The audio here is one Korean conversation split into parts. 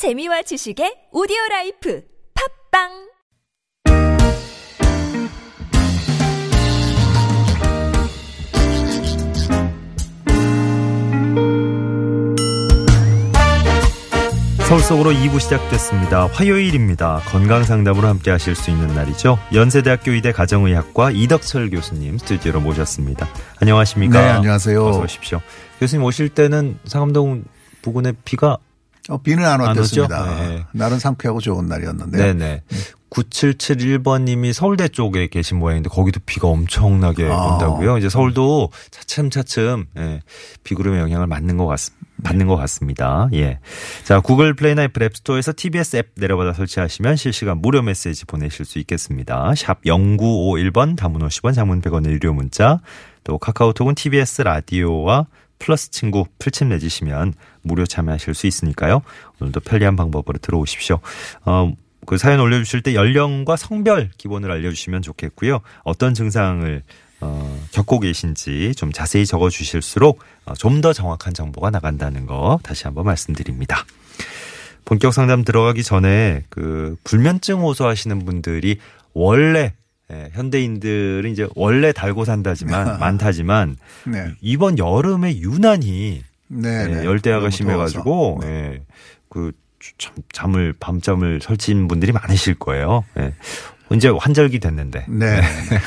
재미와 지식의 오디오 라이프 팝빵 서울 속으로 2부 시작됐습니다. 화요일입니다. 건강 상담으로 함께 하실 수 있는 날이죠. 연세대학교 의대 가정의학과 이덕철 교수님 스튜디오로 모셨습니다. 안녕하십니까? 네, 안녕하세요. 어서 오십시오. 교수님 오실 때는 상암동 부근에 비가 어, 비는 안? 왔댔습니다. 네. 날은 상쾌하고 좋은 날이었는데. 네네. 9771번님이 서울대 쪽에 계신 모양인데 거기도 비가 엄청나게 아. 온다고요. 이제 서울도 차츰차츰 예, 비구름의 영향을 받는 것 같, 받는 것 같습니다. 예. 자, 구글 플레이나 애플 앱스토어에서 TBS 앱 내려받아 설치하시면 실시간 무료 메시지 보내실 수 있겠습니다. 샵 0951번 담은 50원 장문 100원의 유료 문자 또 카카오톡은 TBS 라디오와 플러스 친구 풀침 내주시면 무료 참여하실 수 있으니까요. 오늘도 편리한 방법으로 들어오십시오. 어, 그 사연 올려주실 때 연령과 성별 기본을 알려주시면 좋겠고요. 어떤 증상을 어, 겪고 계신지 좀 자세히 적어주실수록 어, 좀 더 정확한 정보가 나간다는 거 다시 한번 말씀드립니다. 본격 상담 들어가기 전에 그 불면증 호소하시는 분들이 원래 예, 현대인들은 이제 원래 달고 산다지만 많다지만 네. 이번 여름에 유난히 네. 예, 네. 열대야가 심해가지고. 네. 예, 그 참, 잠을 밤잠을 설친 분들이 많으실 거예요. 예. 이제 환절기 됐는데 네.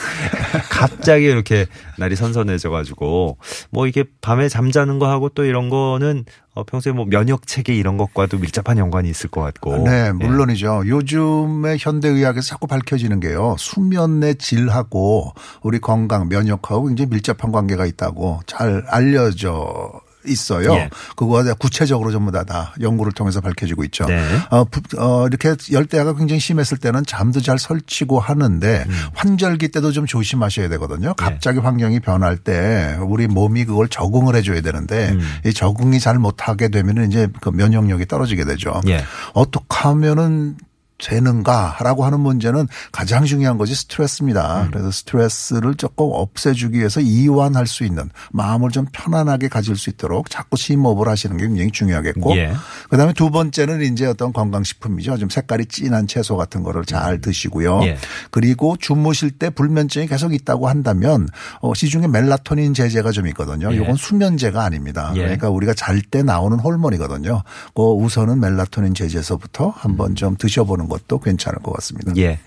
갑자기 이렇게 날이 선선해져가지고 뭐 이게 밤에 잠자는 거 하고 또 이런 거는 어, 평소에 뭐 면역 체계 이런 것과도 밀접한 연관이 있을 것 같고. 네, 예. 물론이죠. 요즘에 현대의학에서 자꾸 밝혀지는 게요. 수면의 질하고 우리 건강, 면역하고 굉장히 밀접한 관계가 있다고 잘 알려져 있어요. 예. 그거가 구체적으로 전부 다, 다 연구를 통해서 밝혀지고 있죠. 네. 어, 부- 어, 이렇게 열대야가 굉장히 심했을 때는 잠도 잘 설치고 하는데 음. 환절기 때도 좀 조심하셔야 네. 되거든요. 갑자기 환경이 변할 때 우리 몸이 그걸 적응을 해줘야 되는데 음. 이 적응이 잘 못하게 되면 이제 그 면역력이 떨어지게 되죠. 예. 어떻게 하면은 되는가라고 하는 문제는 가장 중요한 것이 음. 스트레스입니다. 그래서 스트레스를 조금 없애주기 위해서 이완할 수 있는 마음을 좀 편안하게 가질 수 있도록 자꾸 심호흡을 하시는 게 굉장히 중요하겠고 예. 그다음에 두 번째는 이제 어떤 건강식품이죠. 좀 색깔이 진한 채소 같은 거를 잘 드시고요. 예. 그리고 주무실 때 불면증이 계속 있다고 한다면 어, 시중에 멜라토닌 제제가 좀 있거든요. 예. 이건 수면제가 아닙니다. 예. 그러니까 우리가 잘 때 나오는 호르몬이거든요. 그 우선은 멜라토닌 제제서부터 한번 좀 드셔보는 것도 괜찮을 것 같습니다. 예.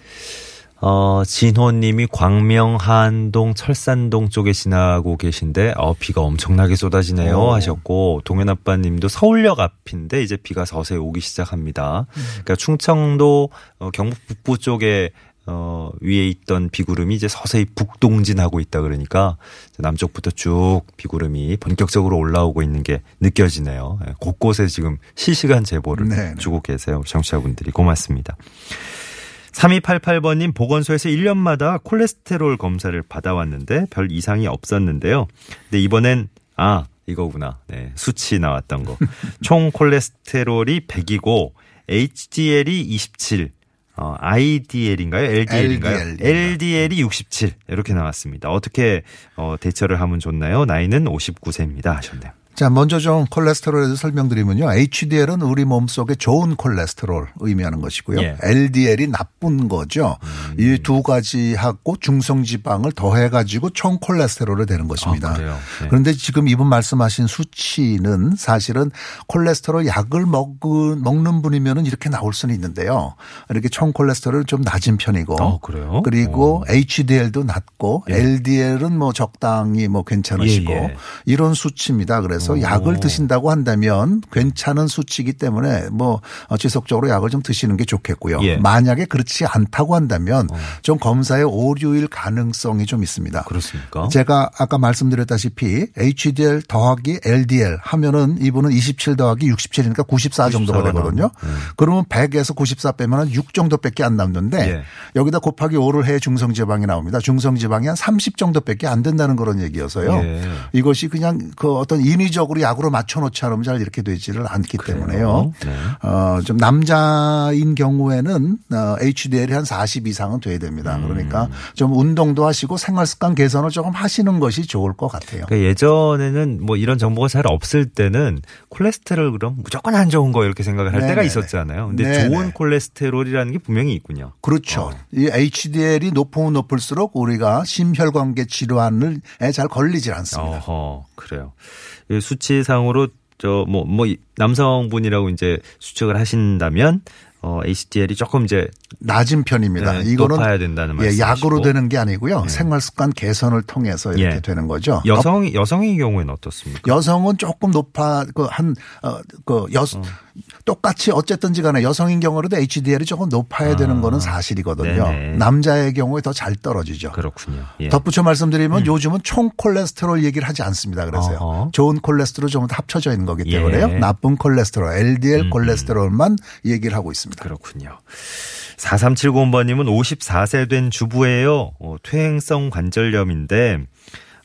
어, 진호님이 광명, 한동, 철산동 쪽에 지나고 계신데, 어, 비가 엄청나게 쏟아지네요. 오. 하셨고, 동현 아빠님도 서울역 앞인데, 이제 비가 서서히 오기 시작합니다. 그러니까 충청도, 어, 경북 북부 쪽에, 어, 위에 있던 비구름이 이제 서서히 북동진하고 있다 그러니까, 남쪽부터 쭉 비구름이 본격적으로 올라오고 있는 게 느껴지네요. 예, 곳곳에 지금 실시간 제보를 네, 네. 주고 계세요. 우리 청취자분들이 고맙습니다. 3288번님 보건소에서 1년마다 콜레스테롤 검사를 받아왔는데 별 이상이 없었는데요. 근데 이번엔 아 이거구나. 네, 수치 나왔던 거. 총 콜레스테롤이 100이고 HDL이 27. 어, IDL인가요? LDL인가요? LDL 입니다. LDL이 67 이렇게 나왔습니다. 어떻게 어, 대처를 하면 좋나요? 나이는 59세입니다 하셨네요. 자, 먼저 좀 콜레스테롤에 대해서 설명드리면요. HDL은 우리 몸 속에 좋은 콜레스테롤 의미하는 것이고요. 예. LDL이 나쁜 거죠. 음. 이두 가지 하고 중성 지방을 더해 가지고 총 콜레스테롤이 되는 것입니다. 아? 네. 그런데 지금 이분 말씀하신 수치는 사실은 콜레스테롤 약을 먹은, 먹는 분이면 이렇게 나올 수는 있는데요. 이렇게 총 콜레스테롤은 좀 낮은 편이고. 어, 그래요? 그리고 오. HDL도 낮고 예. LDL은 뭐 적당히 뭐 괜찮으시고 예, 예. 이런 수치입니다. 그래서 오. 약을 드신다고 한다면 괜찮은 수치이기 때문에 뭐 어, 지속적으로 약을 좀 드시는 게 좋겠고요. 예. 만약에 그렇지 않다고 한다면 좀 검사의 오류일 가능성이 좀 있습니다. 그렇습니까? 제가 아까 말씀드렸다시피 HDL 더하기 LDL 하면은 이분은 27 더하기 67이니까 94 정도가 94가 되거든요. 나오네. 그러면 100에서 94 빼면 한6 정도밖에 안 남는데 예. 여기다 곱하기 5를 해 중성지방이 나옵니다. 중성지방이 한 30 정도밖에 안 된다는 그런 얘기여서요. 예. 이것이 그냥 그 어떤 인위적 의지적으로 약으로 맞춰놓지 않으면 잘 이렇게 되지를 않기 때문에요. 네. 어, 좀 남자인 경우에는 어, HDL이 한 40 이상은 돼야 됩니다. 음. 그러니까 좀 운동도 하시고 생활 습관 개선을 조금 하시는 것이 좋을 것 같아요. 그러니까 예전에는 뭐 이런 정보가 잘 없을 때는 콜레스테롤 그럼 무조건 안 좋은 거 이렇게 생각을 할 네네네. 때가 있었잖아요. 근데 네네. 좋은 콜레스테롤이라는 게 분명히 있군요. 그렇죠. 이 HDL이 높으면 높을수록 우리가 심혈관계 질환을 잘 걸리질 않습니다. 어허, 그래요. 이 수치상으로 저뭐뭐 남성분이라고 이제 수측을 하신다면 어 HDL이 조금 이제 낮은 편입니다. 네, 이거는 높아야 된다는 예, 말씀이시고. 약으로 되는 게 아니고요. 생활 습관 개선을 통해서 이렇게 예. 되는 거죠. 여성 여성의 경우에는 어떻습니까? 여성은 조금 높아 그한어그 여 똑같이 어쨌든지 간에 여성인 경우라도 HDL이 조금 높아야 되는 거는 사실이거든요. 네네. 남자의 경우에 더 잘 떨어지죠. 그렇군요. 예. 덧붙여 말씀드리면 요즘은 총 콜레스테롤 얘기를 하지 않습니다. 그래서요. 어허. 좋은 콜레스테롤 좀 합쳐져 있는 거기 예. 음, 때문에요. 나쁜 콜레스테롤, LDL 콜레스테롤만 얘기를 하고 있습니다. 그렇군요. 4370번님은 54세 된 주부예요. 어, 퇴행성 관절염인데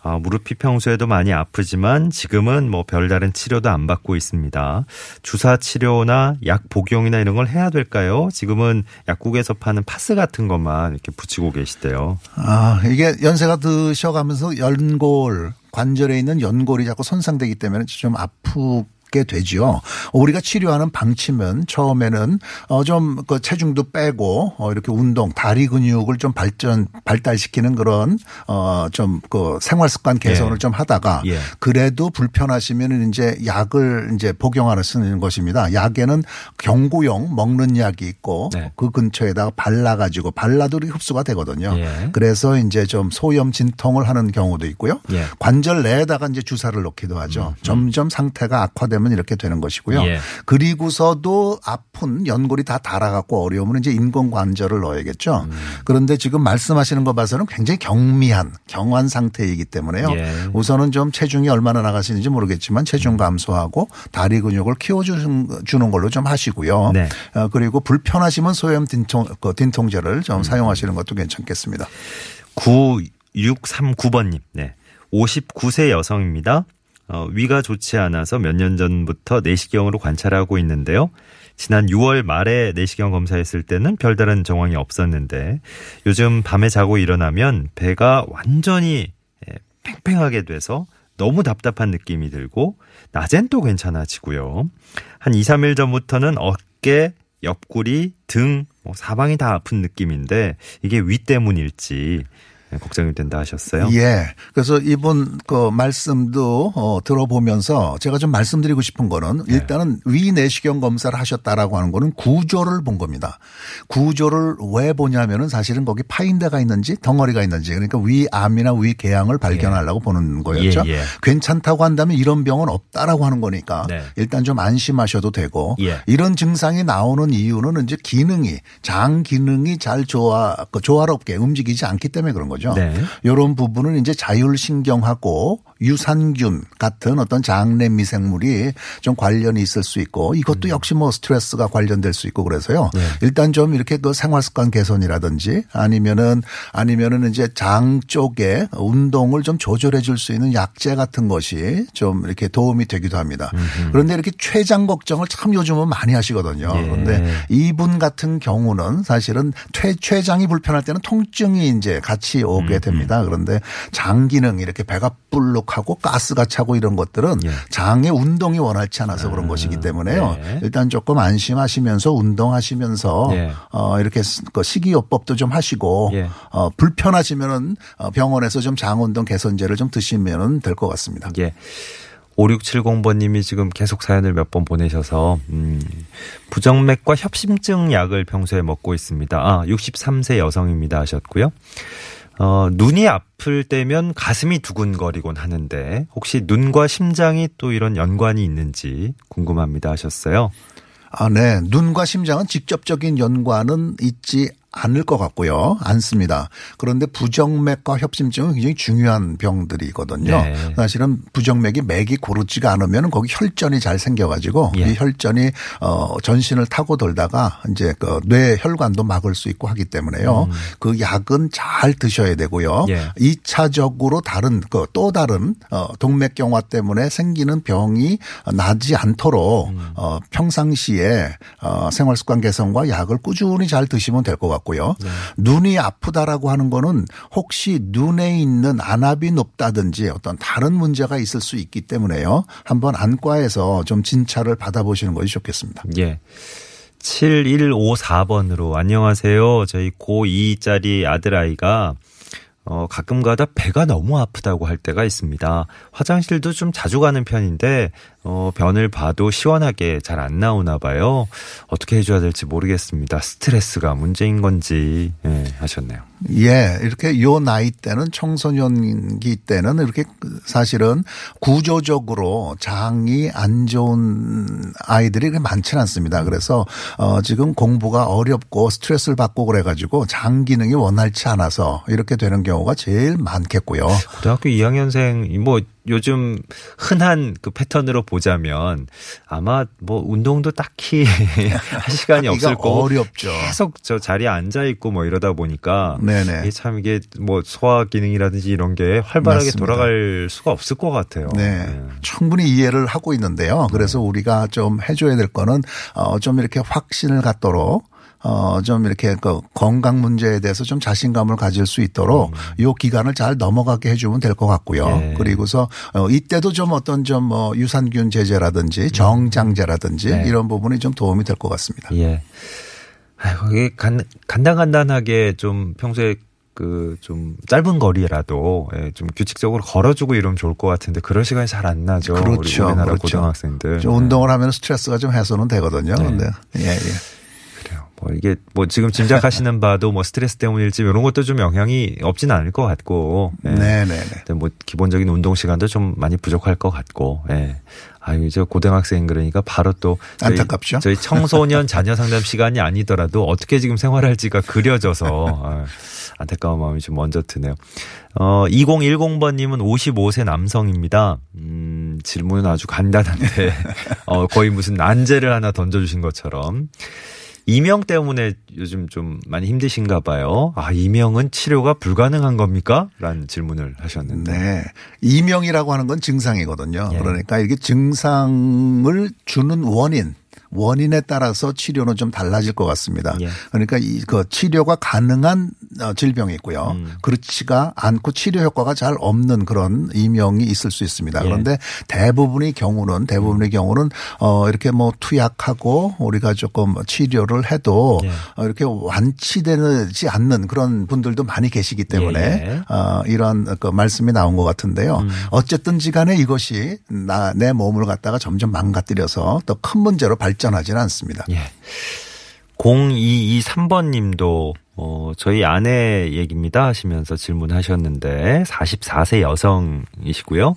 아, 무릎이 평소에도 많이 아프지만 지금은 뭐 별다른 치료도 안 받고 있습니다. 주사 치료나 약 복용이나 이런 걸 해야 될까요? 지금은 약국에서 파는 파스 같은 것만 이렇게 붙이고 계시대요. 아, 이게 연세가 드셔가면서 연골, 관절에 있는 연골이 자꾸 손상되기 때문에 좀 아프 게 되죠. 우리가 치료하는 방침은 처음에는 어좀 그 체중도 빼고 어 이렇게 운동, 다리 근육을 좀 발전 발달시키는 그런 어좀 그 생활 습관 개선을 예. 좀 하다가 예. 그래도 불편하시면 이제 약을 이제 복용하는 쓰는 것입니다. 약에는 경구용 먹는 약이 있고 네. 그 근처에다가 발라 가지고 발라도 이렇게 흡수가 되거든요. 예. 그래서 이제 좀 소염 진통을 하는 경우도 있고요. 예. 음, 관절 내에다가 이제 주사를 놓기도 하죠. 점점 상태가 악화되면 이렇게 되는 것이고요. 예. 그리고서도 아픈 연골이 다 닳아갖고 어려우면 이제 인공 관절을 넣어야겠죠. 음. 그런데 지금 말씀하시는 거 봐서는 굉장히 경미한 경환 상태이기 때문에요. 예. 우선은 좀 체중이 얼마나 나가시는지 모르겠지만 체중 감소하고 다리 근육을 키워주는 주는 걸로 좀 하시고요. 네. 어, 그리고 불편하시면 소염 딘통, 그 딘통제를 음. 좀 사용하시는 것도 괜찮겠습니다. 9639번님, 네. 59세 여성입니다. 어, 위가 좋지 않아서 몇 년 전부터 내시경으로 관찰하고 있는데요. 지난 6월 말에 내시경 검사했을 때는 별다른 정황이 없었는데 요즘 밤에 자고 일어나면 배가 완전히 예, 팽팽하게 돼서 너무 답답한 느낌이 들고 낮엔 또 괜찮아지고요. 한 2, 3일 전부터는 어깨, 옆구리, 등, 뭐 사방이 다 아픈 느낌인데 이게 위 때문일지 걱정이 된다 하셨어요. 예. 그래서 이분 그 말씀도 어 들어보면서 제가 좀 말씀드리고 싶은 거는 네. 일단은 위 내시경 검사를 하셨다라고 하는 거는 구조를 본 겁니다. 구조를 왜 보냐면은 사실은 거기 파인대가 있는지 덩어리가 있는지 그러니까 위암이나 위궤양을 발견하려고 보는 거였죠. 예, 예. 괜찮다고 한다면 이런 병은 없다라고 하는 거니까 네. 일단 좀 안심하셔도 되고 예. 이런 증상이 나오는 이유는 이제 기능이 장 기능이 잘 조화 그 조화롭게 움직이지 않기 때문에 그런 거죠. 네. 이런 부분은 이제 자율신경하고 유산균 같은 어떤 장내 미생물이 좀 관련이 있을 수 있고 이것도 역시 뭐 스트레스가 관련될 수 있고 그래서요. 네. 일단 좀 이렇게 그 생활 습관 개선이라든지 아니면은 아니면은 이제 장 쪽에 운동을 좀 조절해 줄 수 있는 약제 같은 것이 좀 이렇게 도움이 되기도 합니다. 그런데 이렇게 췌장 걱정을 참 요즘은 많이 하시거든요. 예. 그런데 이분 같은 경우는 사실은 퇴, 췌장이 불편할 때는 통증이 이제 같이 오게 됩니다. 그런데 장 기능 이렇게 배가 불룩 하고 가스가 차고 이런 것들은 예. 장의 운동이 원활치 않아서 그런 것이기 때문에요. 네. 일단 조금 안심하시면서 운동하시면서 예. 어 이렇게 그 식이요법도 좀 하시고 예. 어 불편하시면은 어, 병원에서 좀 장운동 개선제를 좀 드시면은 될 것 같습니다. 예. 5670번님이 지금 계속 사연을 몇 번 보내셔서 음, 부정맥과 협심증 약을 평소에 먹고 있습니다. 아, 63세 여성입니다 하셨고요. 어, 눈이 아플 때면 가슴이 두근거리곤 하는데 혹시 눈과 심장이 또 이런 연관이 있는지 궁금합니다 하셨어요. 아, 네. 눈과 심장은 직접적인 연관은 있지 않을 것 같고요. 않습니다. 그런데 부정맥과 협심증은 굉장히 중요한 병들이거든요. 네. 사실은 부정맥이 맥이 고르지가 않으면 거기 혈전이 잘 생겨가지고 예. 이 혈전이 어 전신을 타고 돌다가 이제 그 뇌 혈관도 막을 수 있고 하기 때문에요. 그 약은 잘 드셔야 되고요. 음. 예. 이차적으로 다른 그 또 다른 어 동맥경화 때문에 생기는 병이 나지 않도록 음. 어 평상시에 어 생활 습관 개선과 약을 꾸준히 잘 드시면 될 것 같고 요. 네. 눈이 아프다라고 하는 거는 혹시 눈에 있는 안압이 높다든지 어떤 다른 문제가 있을 수 있기 때문에요. 한번 안과에서 좀 진찰을 받아보시는 것이 좋겠습니다. 예. 7154번으로 안녕하세요. 저희 고2짜리 아들아이가 어, 가끔 가다 배가 너무 아프다고 할 때가 있습니다. 화장실도 좀 자주 가는 편인데, 어, 변을 봐도 시원하게 잘 안 나오나 봐요. 어떻게 해줘야 될지 모르겠습니다. 스트레스가 문제인 건지, 예, 하셨네요. 예, 이렇게 요 나이 때는 청소년기 때는 이렇게 사실은 구조적으로 장이 안 좋은 아이들이 많지는 않습니다. 그래서 어 지금 공부가 어렵고 스트레스를 받고 그래 가지고 장 기능이 원활치 않아서 이렇게 되는 경우가 제일 많겠고요. 고등학교 2학년생, 뭐, 요즘 흔한 그 패턴으로 보자면 아마 뭐 운동도 딱히 할 시간이 없을 거고 어렵죠. 계속 저 자리에 앉아 있고 뭐 이러다 보니까 네네. 이게 참 이게 뭐 소화 기능이라든지 이런 게 활발하게 맞습니다. 돌아갈 수가 없을 것 같아요. 네. 충분히 이해를 하고 있는데요. 그래서 우리가 좀 해줘야 될 거는 어, 좀 이렇게 확신을 갖도록 어, 좀 이렇게 그 건강 문제에 대해서 좀 자신감을 가질 수 있도록 요 기간을 잘 넘어가게 해주면 될 것 같고요. 예. 그리고서 어, 이때도 좀 어떤 좀 뭐 유산균 제제라든지 정장제라든지 네. 이런 부분이 좀 도움이 될 것 같습니다. 예. 아이고, 이게 간, 간단간단하게 좀 평소에 그좀 짧은 거리라도 예, 좀 규칙적으로 걸어주고 이러면 좋을 것 같은데 그럴 시간이 잘 안 나죠. 우리 그렇죠. 우리나라 그렇죠. 고등학생들. 좀 네. 운동을 하면 스트레스가 좀 해소는 되거든요. 네. 근데 예, 예. 뭐 이게 뭐 지금 짐작하시는 바도 뭐 스트레스 때문일지 이런 것도 좀 영향이 없진 않을 것 같고. 예. 네, 네, 네. 근데 뭐 기본적인 운동 시간도 좀 많이 부족할 것 같고. 예. 아유 이제 고등학생 그러니까 바로 또 저희- 안타깝죠? 저희 청소년 자녀 상담 시간이 아니더라도 어떻게 지금 생활할지가 그려져서 아, 안타까운 마음이 좀 먼저 드네요. 어 2010번님은 55세 남성입니다. 음 질문은 아주 간단한데 어 거의 무슨 난제를 하나 던져주신 것처럼. 이명 때문에 요즘 좀 많이 힘드신가 봐요. 아, 이명은 치료가 불가능한 겁니까? 라는 질문을 하셨는데. 네. 이명이라고 하는 건 증상이거든요. 예. 그러니까 이게 증상을 주는 원인, 원인에 따라서 치료는 좀 달라질 것 같습니다. 예. 그러니까 이 그 치료가 가능한 어, 질병이 있고요. 음. 그렇지가 않고 치료 효과가 잘 없는 그런 이명이 있을 수 있습니다. 예. 그런데 대부분의 경우는 대부분의 경우는 어 이렇게 뭐 투약하고 우리가 조금 치료를 해도 예. 어 이렇게 완치되지 않는 그런 분들도 많이 계시기 때문에 예. 어, 이런 그 말씀이 나온 것 같은데요. 음. 어쨌든지 간에 이것이 나, 내 몸을 갖다가 점점 망가뜨려서 더 큰 문제로 발전 하지는 않습니다. 예. 0223번 님도 어, 저희 아내 얘기입니다 하시면서 질문하셨는데 44세 여성이시고요.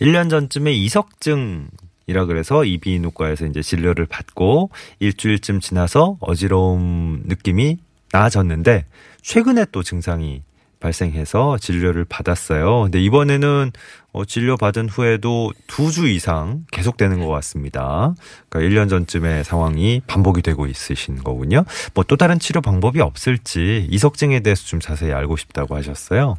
1년 전쯤에 이석증 이라 그래서 이비인후과에서 이제 진료를 받고 일주일쯤 지나서 어지러움 느낌이 나아졌는데 최근에 또 증상이 발생해서 진료를 받았어요. 근데 이번에는 어, 진료 받은 후에도 두 주 이상 계속되는 것 같습니다. 그러니까 1년 전쯤의 상황이 반복이 되고 있으신 거군요. 뭐 또 다른 치료 방법이 없을지 이석증에 대해서 좀 자세히 알고 싶다고 하셨어요.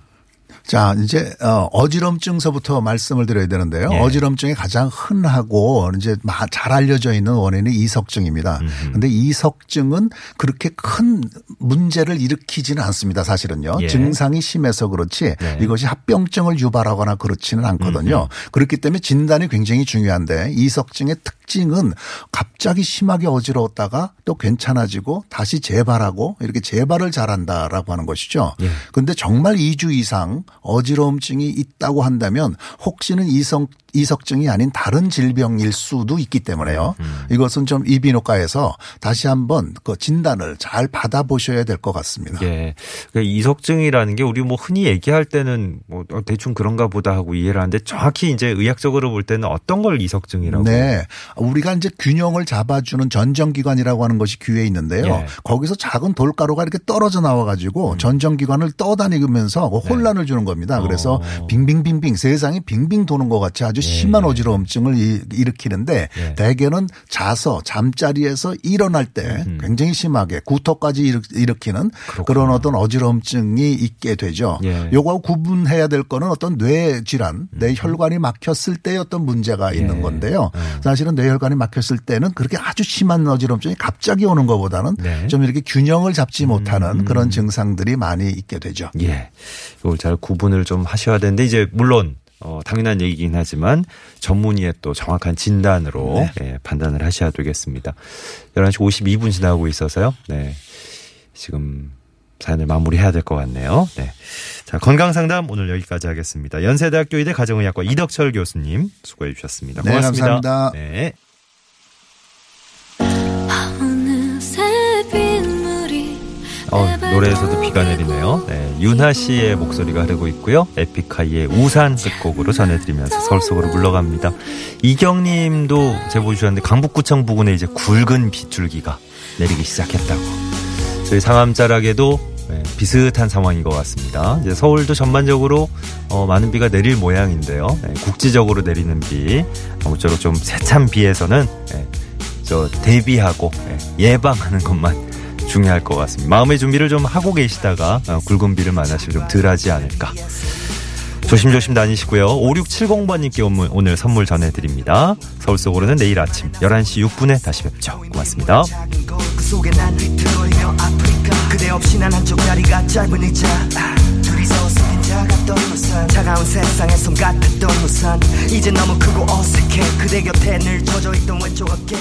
자, 이제 어, 어지럼증서부터 말씀을 드려야 되는데요. 예. 어지럼증이 가장 흔하고 이제 마- 잘 알려져 있는 원인이 이석증입니다. 근데 이석증은 그렇게 큰 문제를 일으키지는 않습니다. 사실은요. 예. 증상이 심해서 그렇지 네. 이것이 합병증을 유발하거나 그렇지는 않거든요. 그렇기 때문에 진단이 굉장히 중요한데 이석증의 특징은 갑자기 심하게 어지러웠다가 또 괜찮아지고 다시 재발하고 이렇게 재발을 잘한다라고 하는 것이죠. 예. 근데 정말 2주 이상 어지러움증이 있다고 한다면 혹시는 이성 이석증이 아닌 다른 질병일 수도 있기 때문에요. 음. 이것은 좀 이비인후과에서 다시 한번 그 진단을 잘 받아보셔야 될 것 같습니다. 예. 그러니까 이석증이라는 게 우리 뭐 흔히 얘기할 때는 뭐 어, 대충 그런가 보다 하고 이해를 하는데 정확히 이제 의학적으로 볼 때는 어떤 걸 이석증이라고 네. 우리가 이제 균형을 잡아주는 전정기관이라고 하는 것이 귀에 있는데요. 예. 음. 거기서 작은 돌가루가 이렇게 떨어져 나와 가지고 전정기관을 떠다니면서 그 혼란을 주는 겁니다. 그래서 네. 어. 빙빙빙빙 세상이 빙빙 도는 것 같이 아주 심한 어지러움증을 이- 일으키는데 예. 대개는 자서 잠자리에서 일어날 때 굉장히 심하게 구토까지 일으- 일으키는 그런 어떤 어지러움증이 있게 되죠. 예. 요거하고 구분해야 될 거는 어떤 뇌 질환, 뇌 혈관이 막혔을 때 어떤 문제가 있는 예. 건데요. 음. 사실은 뇌혈관이 막혔을 때는 그렇게 아주 심한 어지럼증이 갑자기 오는 것보다는 네. 좀 이렇게 균형을 잡지 못하는 그런 증상들이 많이 있게 되죠. 예. 이걸 잘 구분을 좀 하셔야 되는데 이제 물론 어, 당연한 얘기긴 하지만 전문의의 또 정확한 진단으로 예, 판단을 하셔야 되겠습니다. 11시 52분 지나고 있어서요. 네. 지금 사연을 마무리해야 될 것 같네요. 네. 자, 건강 상담 오늘 여기까지 하겠습니다. 연세대학교 의대 가정의학과 이덕철 교수님 수고해 주셨습니다. 네, 고맙습니다. 감사합니다. 네. 어, 노래에서도 비가 내리네요. 네, 윤하 씨의 목소리가 흐르고 있고요. 에픽하이의 우산 끝곡으로 전해드리면서 서울 속으로 물러갑니다. 이경님도 제보 주셨는데 강북구청 부근에 이제 굵은 빗줄기가 내리기 시작했다고. 저희 상암자락에도 네, 비슷한 상황인 것 같습니다. 이제 서울도 전반적으로 어, 많은 비가 내릴 모양인데요. 네, 국지적으로 내리는 비, 아무쪼록 좀 세찬 비에서는 네, 저 대비하고 예, 예방하는 것만 중요할 것 같습니다. 마음의 준비를 좀 하고 계시다가 어, 굵은 비를 만나시면 좀 덜하지 않을까. 조심조심 다니시고요. 5670번님께 오늘 선물 전해드립니다. 서울 속으로는 내일 아침 11시 6분에 다시 뵙죠. 고맙습니다. 그대 없이 난 한쪽 다리가 짧은 의자 아, 둘이서 쓰긴 작았던 우산 차가운 세상에 손 같았던 우산 이제 너무 크고 어색해 그대 곁에 늘 젖어있던 왼쪽 어깨